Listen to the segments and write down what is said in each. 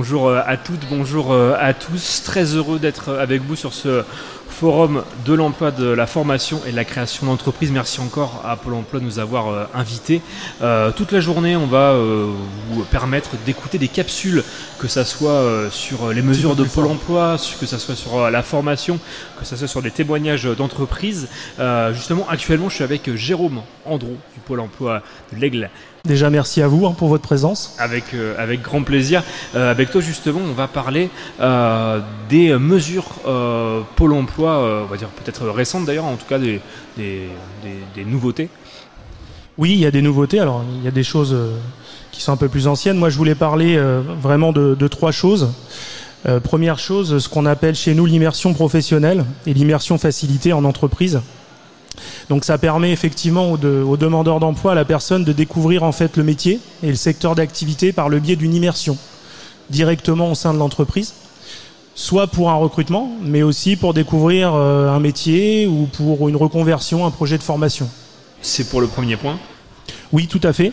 bonjour euh, à toutes, bonjour euh, à tous. Très heureux d'être avec vous sur ce forum de l'emploi, de la formation et de la création d'entreprise. Merci encore à Pôle emploi de nous avoir euh, invités. Euh, toute la journée, on va euh, vous permettre d'écouter des capsules, que ce soit sur les mesures de Pôle emploi, que ce soit sur la formation, que ce soit sur des témoignages d'entreprise. justement, actuellement, je suis avec Jérôme Andrew du Pôle emploi de l'Aigle. Déjà, merci à vous hein, pour votre présence. Avec, euh, avec grand plaisir. Euh, avec toi, justement, on va parler euh, des mesures Pôle emploi, on va dire peut-être récentes d'ailleurs, en tout cas des, des, des, nouveautés. Oui, il y a des nouveautés. Alors, il y a des choses qui sont un peu plus anciennes. Moi, je voulais parler vraiment de, de, trois choses. première chose, ce qu'on appelle chez nous l'immersion professionnelle et l'immersion facilitée en entreprise. Donc ça permet effectivement aux, demandeurs d'emploi, à la personne, de découvrir en fait le métier et le secteur d'activité par le biais d'une immersion directement au sein de l'entreprise, soit pour un recrutement, mais aussi pour découvrir euh, un métier ou pour une reconversion, un projet de formation. C'est pour le premier point? Oui, tout à fait.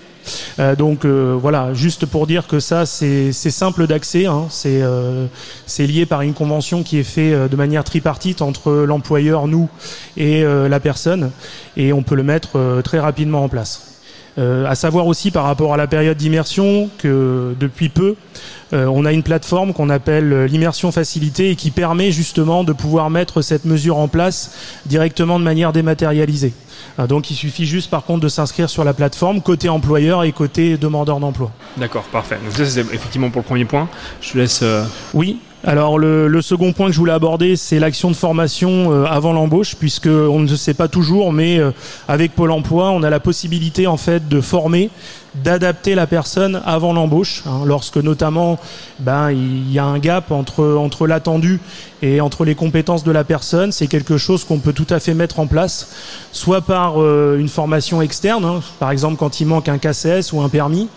Euh, donc euh, voilà, juste pour dire que ça, c'est simple d'accès. Hein. Euh, c'est lié par une convention qui est faite de manière tripartite entre l'employeur, nous et la personne, et on peut le mettre très rapidement en place. À savoir aussi par rapport à la période d'immersion que depuis peu, on a une plateforme qu'on appelle l'immersion facilitée et qui permet justement de pouvoir mettre cette mesure en place directement de manière dématérialisée. Ah, donc il suffit juste par contre de s'inscrire sur la plateforme côté employeur et côté demandeur d'emploi. D'accord, parfait. Donc ça c'est effectivement pour le premier point. Je te laisse. Euh, oui. Alors le, second point que je voulais aborder, c'est l'action de formation euh, avant l'embauche, puisque on ne sait pas toujours, mais euh, avec Pôle Emploi, on a la possibilité en fait de former d'adapter la personne avant l'embauche, hein, lorsque notamment ben, il y a un gap entre, entre l'attendu et entre les compétences de la personne. C'est quelque chose qu'on peut tout à fait mettre en place, soit par euh, une formation externe, hein, par exemple quand il manque un KCS ou un permis,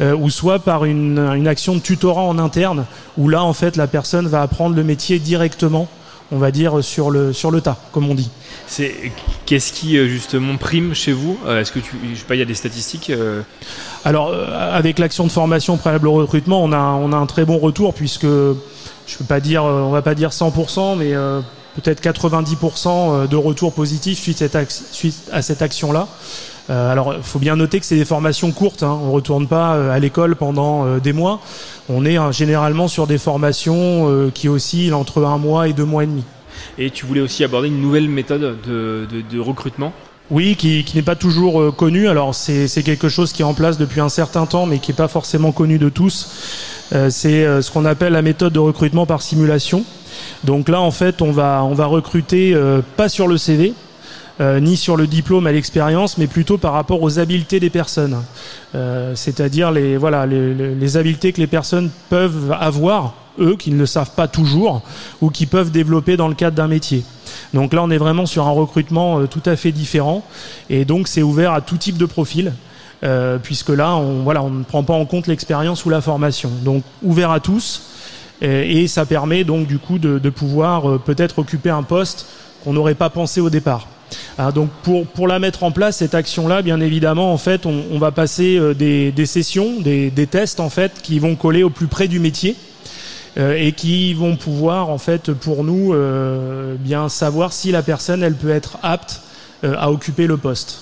euh, ou soit par une, une action de tutorat en interne, où là en fait la personne va apprendre le métier directement on va dire, sur le, sur le tas, comme on dit. C'est Qu'est-ce qui, euh, justement, prime chez vous? Euh, Est-ce que tu, je sais pas, il y a des statistiques euh? Alors, avec l'action de formation préalable au recrutement, on a, on a un très bon retour, puisque, je peux pas dire, on va pas dire 100%, mais peut-être 90% de retours positifs suite, suite à cette action-là. Euh, alors, il faut bien noter que c'est des formations courtes. Hein. On ne retourne pas euh, à l'école pendant euh, des mois. On est généralement sur des formations qui oscillent entre un mois et deux mois et demi. Et tu voulais aussi aborder une nouvelle méthode de, recrutement? Oui, qui, n'est pas toujours connue. Alors c'est quelque chose qui est en place depuis un certain temps, mais qui n'est pas forcément connu de tous. c'est ce qu'on appelle la méthode de recrutement par simulation. Donc là, en fait, on va, on va recruter pas sur le CV, euh, ni sur le diplôme à l'expérience, mais plutôt par rapport aux habiletés des personnes. Euh, c'est-à-dire les, voilà, les, habiletés que les personnes peuvent avoir, eux, qu'ils ne savent pas toujours, ou qui peuvent développer dans le cadre d'un métier. Donc là, on est vraiment sur un recrutement euh, tout à fait différent, et donc c'est ouvert à tout type de profil. puisque là, on, voilà, on ne prend pas en compte l'expérience ou la formation. Donc ouvert à tous, et, ça permet donc du coup de, de pouvoir peut-être occuper un poste qu'on n'aurait pas pensé au départ. Ah, donc pour, pour la mettre en place, cette action-là, bien évidemment, en fait, on, va passer euh, des, des sessions, des, des, tests en fait, qui vont coller au plus près du métier. Euh, et qui vont pouvoir en fait pour nous euh, bien savoir si la personne elle peut être apte à occuper le poste.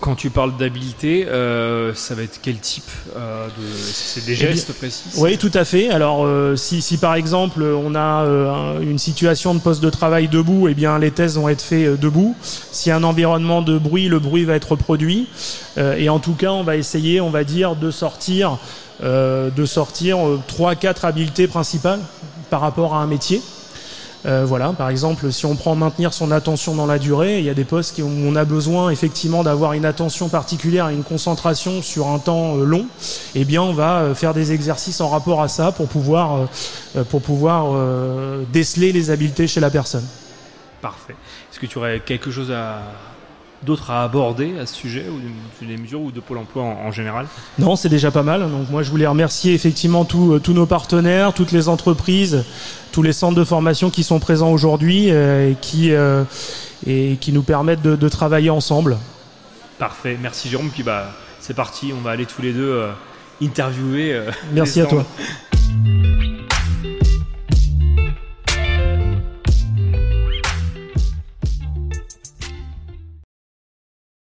Quand, tu parles d'habilité, euh, ça va être quel type euh, de... C'est des eh gestes précis Oui, tout à fait. Alors, euh, si, si, par exemple on a une situation de poste de travail debout, eh bien les tests vont être faits debout. S'il y a un environnement de bruit, le bruit va être reproduit. et en tout cas, on va essayer, on va dire, de sortir, de sortir trois, quatre habiletés principales par rapport à un métier. Euh, voilà, par exemple, si on prend maintenir son attention dans la durée, il y a des postes où on a besoin effectivement d'avoir une attention particulière et une concentration sur un temps euh, long. Eh bien, on va euh, faire des exercices en rapport à ça pour pouvoir, pour pouvoir déceler les habiletés chez la personne. Parfait. Est-ce que tu aurais quelque chose à, d'autres à aborder à ce sujet, ou des mesures, ou de Pôle emploi en, général? Non, c'est déjà pas mal. Donc moi, je voulais remercier effectivement tous tous nos partenaires, toutes les entreprises, tous les centres de formation qui sont présents aujourd'hui euh, et, qui, euh, et qui nous permettent de, travailler ensemble. Parfait, merci Jérôme. Puis bah, c'est parti, on va aller tous les deux euh, interviewer. merci à toi.